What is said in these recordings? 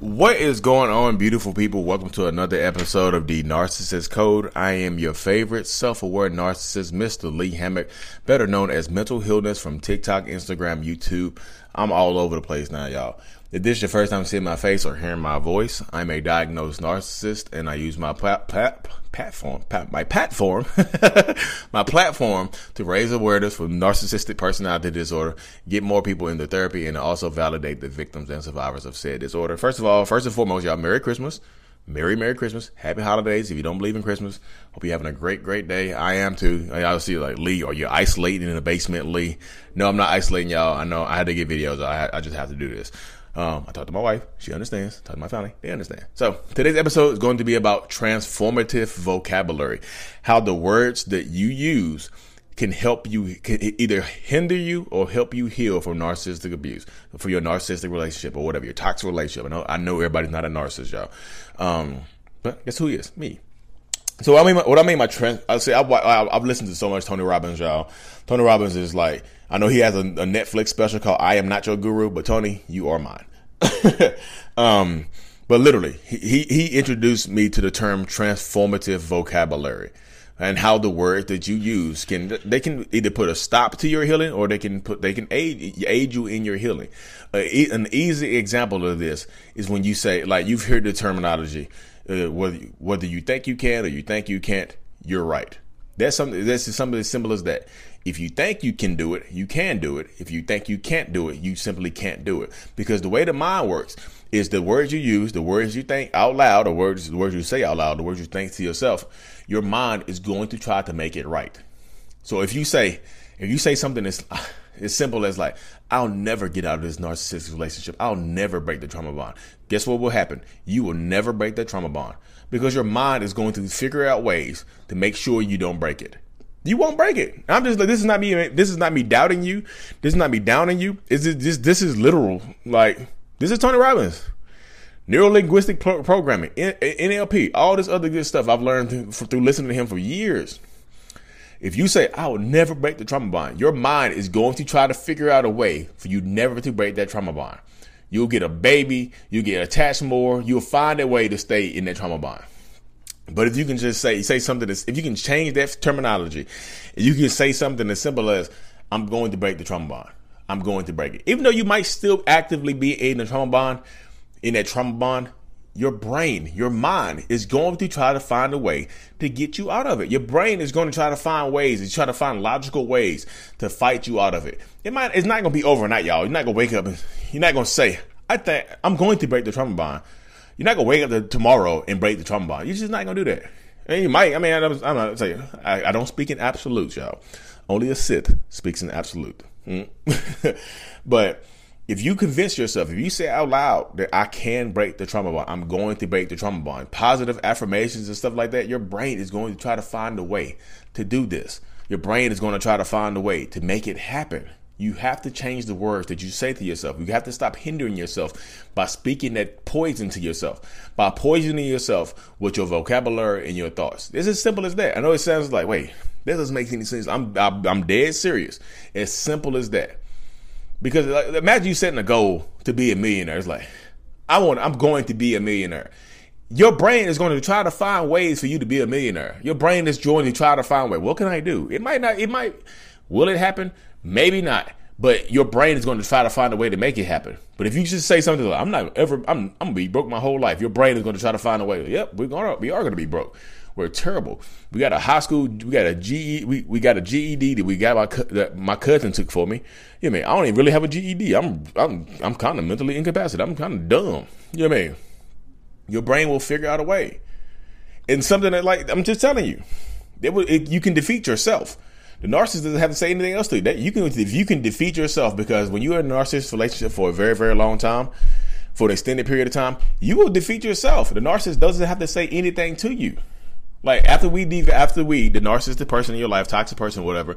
What is going on, beautiful people? Welcome to another episode of the Narcissist Code. I am your favorite self-aware narcissist, Mr. Lee Hammock, better known as Mental Healness from TikTok, Instagram, YouTube. I'm all over the place now, y'all. If this is your first time seeing my face or hearing my voice, I'm a diagnosed narcissist and I use my plat- plat- platform, my platform, my platform to raise awareness for narcissistic personality disorder, get more people into therapy, and also validate the victims and survivors of said disorder. First of all, first and foremost, y'all, Merry Christmas. Merry, Merry Christmas. Happy holidays. If you don't believe in Christmas, hope you're having a great, great day. I am too. I see like Lee, are you isolating in the basement, Lee? No, I'm not isolating y'all. I know I had to get videos. I, I just have to do this. Um, I talked to my wife. She understands. Talked to my family. They understand. So today's episode is going to be about transformative vocabulary, how the words that you use can help you, can either hinder you or help you heal from narcissistic abuse, for your narcissistic relationship or whatever, your toxic relationship. I know, I know everybody's not a narcissist, y'all. Um, but guess who he is? Me. So I mean, what I mean by trend. I say I've, I've listened to so much Tony Robbins, y'all. Tony Robbins is like, I know he has a, a Netflix special called "I Am Not Your Guru," but Tony, you are mine. um, but literally, he he introduced me to the term transformative vocabulary and how the words that you use can they can either put a stop to your healing or they can put they can aid aid you in your healing. Uh, an easy example of this is when you say like you've heard the terminology uh, whether whether you think you can or you think you can't, you're right. That's something. That's something as simple as that. If you think you can do it, you can do it. If you think you can't do it, you simply can't do it. Because the way the mind works is the words you use, the words you think out loud, the words the words you say out loud, the words you think to yourself. Your mind is going to try to make it right. So if you say if you say something that's as simple as like, I'll never get out of this narcissistic relationship. I'll never break the trauma bond. Guess what will happen? You will never break that trauma bond because your mind is going to figure out ways to make sure you don't break it. You won't break it. I'm just like, this is not me. This is not me doubting you. This is not me downing you. Is this, this is literal. Like, this is Tony Robbins. Neuro linguistic pro- programming, NLP, all this other good stuff I've learned through, through listening to him for years. If you say, I will never break the trauma bond, your mind is going to try to figure out a way for you never to break that trauma bond. You'll get a baby, you'll get attached more, you'll find a way to stay in that trauma bond. But if you can just say, say something that's, if you can change that terminology, you can say something as simple as, I'm going to break the trauma bond. I'm going to break it. Even though you might still actively be in the trauma bond, in that trauma bond, your brain, your mind is going to try to find a way to get you out of it. Your brain is going to try to find ways, to try to find logical ways to fight you out of it. It might, it's not going to be overnight, y'all. You're not going to wake up and you're not going to say, I think I'm going to break the trauma bond. You're not going to wake up to tomorrow and break the trauma bond. You're just not going to do that. And you might, I mean, I'm, I'm not saying, I, I don't speak in absolutes, y'all. Only a Sith speaks in absolute. Mm. but, if you convince yourself, if you say out loud that I can break the trauma bond, I'm going to break the trauma bond, positive affirmations and stuff like that, your brain is going to try to find a way to do this. Your brain is going to try to find a way to make it happen. You have to change the words that you say to yourself. You have to stop hindering yourself by speaking that poison to yourself, by poisoning yourself with your vocabulary and your thoughts. It's as simple as that. I know it sounds like, wait, that doesn't make any sense. I'm, I'm dead serious. As simple as that. Because like, imagine you setting a goal to be a millionaire. It's like, I want, I'm going to be a millionaire. Your brain is going to try to find ways for you to be a millionaire. Your brain is going to try to find way. What can I do? It might not, it might, will it happen? Maybe not. But your brain is going to try to find a way to make it happen. But if you just say something like, I'm not ever, I'm, I'm gonna be broke my whole life. Your brain is going to try to find a way. Yep, we're gonna, we are going to be broke. We're terrible. We got a high school, we got a GE, we, we got a GED that we got my that my cousin took for me. You know I mean? I don't even really have a GED. I'm I'm I'm kind of mentally incapacitated. I'm kind of dumb. You know what I mean? Your brain will figure out a way. And something that like I'm just telling you, you can defeat yourself. The narcissist doesn't have to say anything else to you. That you can if you can defeat yourself because when you're in a narcissist relationship for a very very long time, for an extended period of time, you will defeat yourself. The narcissist doesn't have to say anything to you. Like after we de- after we the narcissistic person in your life, toxic person, whatever.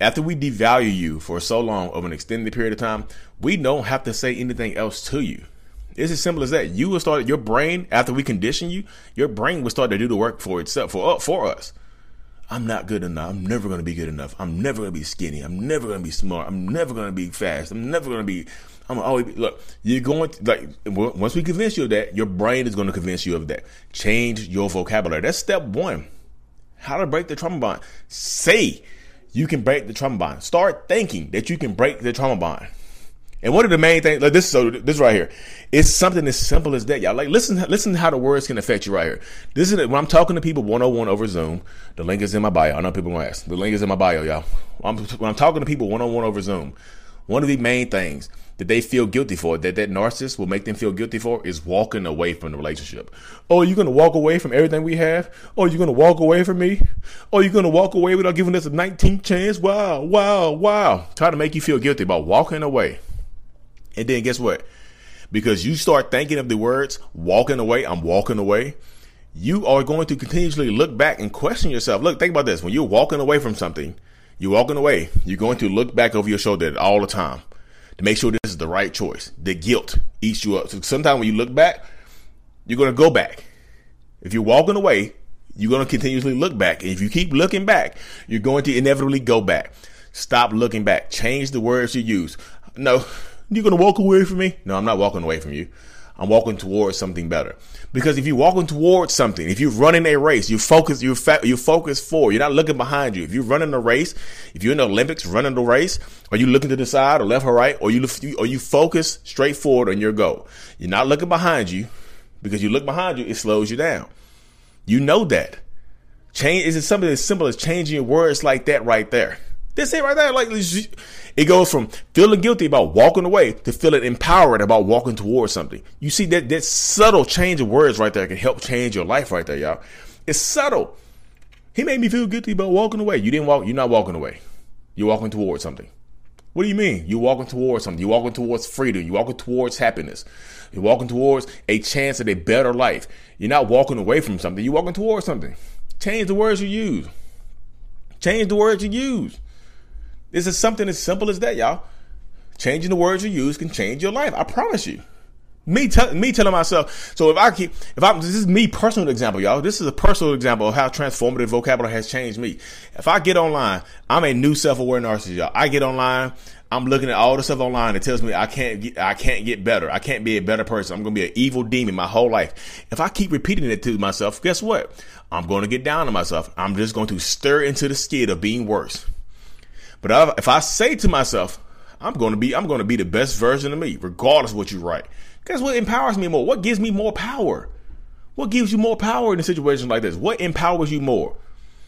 After we devalue you for so long of an extended period of time, we don't have to say anything else to you. It's as simple as that. You will start your brain after we condition you. Your brain will start to do the work for itself for uh, for us. I'm not good enough. I'm never going to be good enough. I'm never going to be skinny. I'm never going to be smart. I'm never going to be fast. I'm never going to be I'm always look. You're going to, like once we convince you of that, your brain is going to convince you of that. Change your vocabulary. That's step one. How to break the trauma bond. Say you can break the trauma bond. Start thinking that you can break the trauma bond. And one of the main things, like this, so this right here, it's something as simple as that, y'all. Like, listen, listen to how the words can affect you right here. This is when I'm talking to people one on one over Zoom. The link is in my bio. I know people gonna ask. The link is in my bio, y'all. When I'm, when I'm talking to people one on one over Zoom, one of the main things that they feel guilty for, that that narcissist will make them feel guilty for, is walking away from the relationship. Oh, you're gonna walk away from everything we have? Oh, you're gonna walk away from me? Oh, you're gonna walk away without giving us a 19th chance? Wow, wow, wow. Try to make you feel guilty about walking away. And then guess what? Because you start thinking of the words walking away, I'm walking away, you are going to continuously look back and question yourself. Look, think about this. When you're walking away from something, you're walking away, you're going to look back over your shoulder all the time to make sure this is the right choice. The guilt eats you up. So sometimes when you look back, you're going to go back. If you're walking away, you're going to continuously look back. And if you keep looking back, you're going to inevitably go back. Stop looking back. Change the words you use. No, you're going to walk away from me? No, I'm not walking away from you. I'm walking towards something better. Because if you're walking towards something, if you're running a race, you focus, you you focus forward. You're not looking behind you. If you're running a race, if you're in the Olympics running the race, are you looking to the side or left or right, or you or you focus straight forward on your goal? You're not looking behind you because you look behind you, it slows you down. You know that. Change is it something as simple as changing your words like that right there. That's it right there. Like it goes from feeling guilty about walking away to feeling empowered about walking towards something. You see that that subtle change of words right there can help change your life right there, y'all. It's subtle. He made me feel guilty about walking away. You didn't walk. You're not walking away. You're walking towards something. What do you mean? You're walking towards something. You're walking towards freedom. You're walking towards happiness. You're walking towards a chance at a better life. You're not walking away from something. You're walking towards something. Change the words you use. Change the words you use. This is something as simple as that, y'all. Changing the words you use can change your life. I promise you. Me, me telling myself. So if I keep, if I'm, this is me personal example, y'all. This is a personal example of how transformative vocabulary has changed me. If I get online, I'm a new self-aware narcissist, y'all. I get online. I'm looking at all the stuff online that tells me I can't get, I can't get better. I can't be a better person. I'm going to be an evil demon my whole life. If I keep repeating it to myself, guess what? I'm going to get down on myself. I'm just going to stir into the skid of being worse. But if I say to myself, I'm going to be, I'm going to be the best version of me, regardless of what you write. Guess what empowers me more? What gives me more power? What gives you more power in a situation like this? What empowers you more?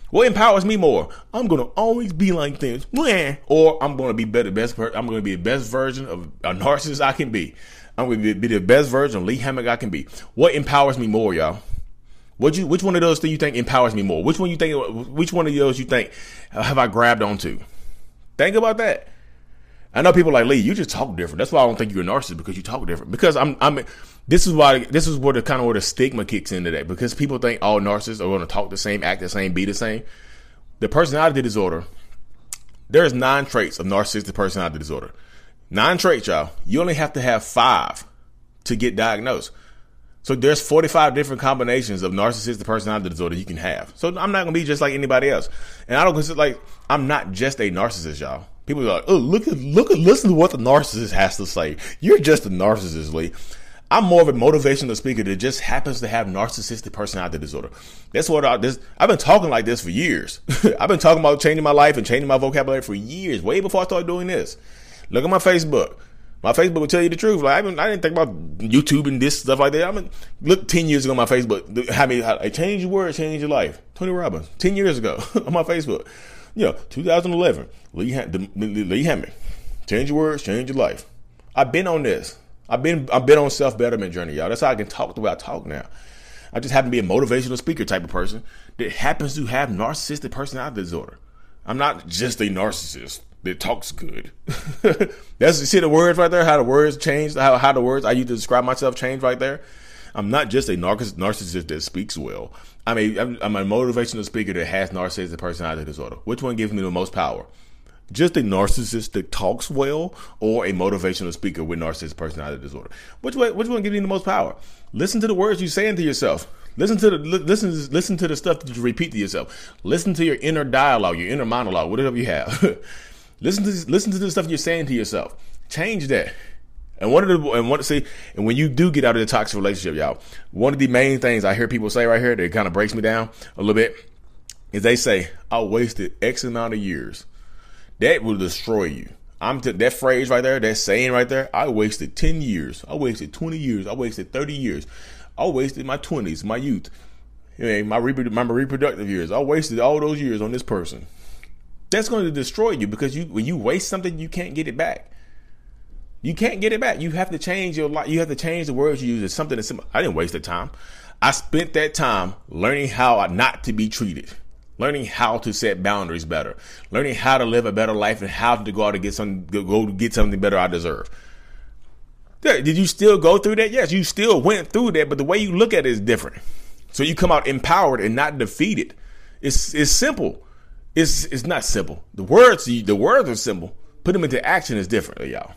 What empowers me more? I'm gonna always be like this, or I'm gonna be better, best. I'm gonna be the best version of a narcissist I can be. I'm gonna be, be the best version of Lee Hammock I can be. What empowers me more, y'all? What you? Which one of those do you think empowers me more? Which one you think? Which one of those you think have I grabbed onto? Think about that. I know people like Lee. You just talk different. That's why I don't think you're a narcissist because you talk different. Because I'm, I'm. This is why. This is where the kind of where the stigma kicks into that. Because people think all narcissists are going to talk the same, act the same, be the same. The personality disorder. There's nine traits of narcissistic personality disorder. Nine traits, y'all. You only have to have five to get diagnosed. So there's 45 different combinations of narcissistic personality disorder you can have. So I'm not gonna be just like anybody else. And I don't consider like I'm not just a narcissist, y'all. People are like, oh, look at look at listen to what the narcissist has to say. You're just a narcissist, Lee. I'm more of a motivational speaker that just happens to have narcissistic personality disorder. That's what I this I've been talking like this for years. I've been talking about changing my life and changing my vocabulary for years, way before I started doing this. Look at my Facebook. My Facebook will tell you the truth. Like I, didn't, I didn't think about YouTube and this stuff like that. I mean, look, ten years ago on my Facebook, how me I change your word, change your life. Tony Robbins, ten years ago on my Facebook. You know, 2011, Lee, the, Lee Hammock, change your words, change your life. I've been on this. I've been I've been on self betterment journey, y'all. That's how I can talk the way I talk now. I just happen to be a motivational speaker type of person that happens to have narcissistic personality disorder. I'm not just a narcissist that talks good. That's you see the words right there, how the words changed, how, how the words I used to describe myself changed right there. I'm not just a narcissist that speaks well. I'm a I'm, a motivational speaker that has narcissistic personality disorder. Which one gives me the most power? Just a narcissist that talks well, or a motivational speaker with narcissistic personality disorder. Which one? Which one gives you the most power? Listen to the words you're saying to yourself. Listen to the listen listen to the stuff that you repeat to yourself. Listen to your inner dialogue, your inner monologue, whatever you have. Listen to listen to the stuff you're saying to yourself. Change that. And one of the and one see, and when you do get out of the toxic relationship, y'all, one of the main things I hear people say right here that kind of breaks me down a little bit is they say, "I wasted X amount of years." That will destroy you. I'm t- that phrase right there, that saying right there. I wasted ten years. I wasted twenty years. I wasted thirty years. I wasted my twenties, my youth, my, my reproductive years. I wasted all those years on this person. That's going to destroy you because you when you waste something, you can't get it back. You can't get it back. You have to change your life. You have to change the words you use. It's something that's. I didn't waste the time. I spent that time learning how not to be treated, learning how to set boundaries better, learning how to live a better life, and how to go out and get some go get something better I deserve. Did you still go through that? Yes, you still went through that, but the way you look at it is different. So you come out empowered and not defeated. It's it's simple. It's it's not simple. The words the words are simple. Put them into action is different, y'all.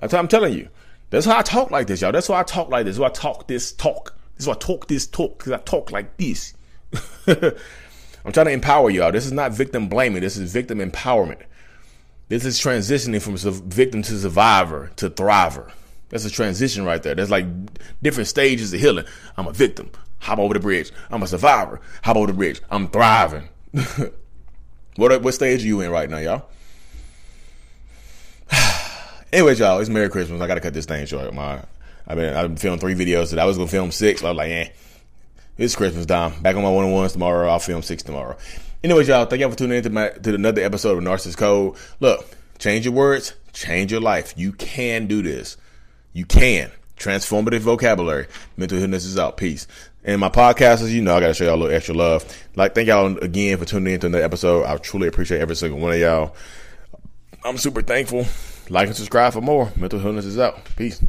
That's what I'm telling you. That's how I talk like this, y'all. That's why I talk like this. Why I talk this talk. This is why I talk this talk because I talk like this. I'm trying to empower y'all. This is not victim blaming. This is victim empowerment. This is transitioning from victim to survivor to thriver. That's a transition right there. That's like different stages of healing. I'm a victim. Hop over the bridge. I'm a survivor. Hop over the bridge. I'm thriving. what what stage are you in right now, y'all? Anyways, y'all, it's Merry Christmas. I gotta cut this thing short. My, I've been I've been filming three videos. That I was gonna film six, but I was like, eh, it's Christmas time. Back on my one on ones tomorrow. I'll film six tomorrow. Anyways, y'all, thank y'all for tuning in to my to another episode of Narcissist Code. Look, change your words, change your life. You can do this. You can. Transformative vocabulary. Mental Healness is out. Peace. And my podcasters, you know, I gotta show y'all a little extra love. Like, thank y'all again for tuning in to another episode. I truly appreciate every single one of y'all. I'm super thankful. Like and subscribe for more. Mental Healness is out. Peace.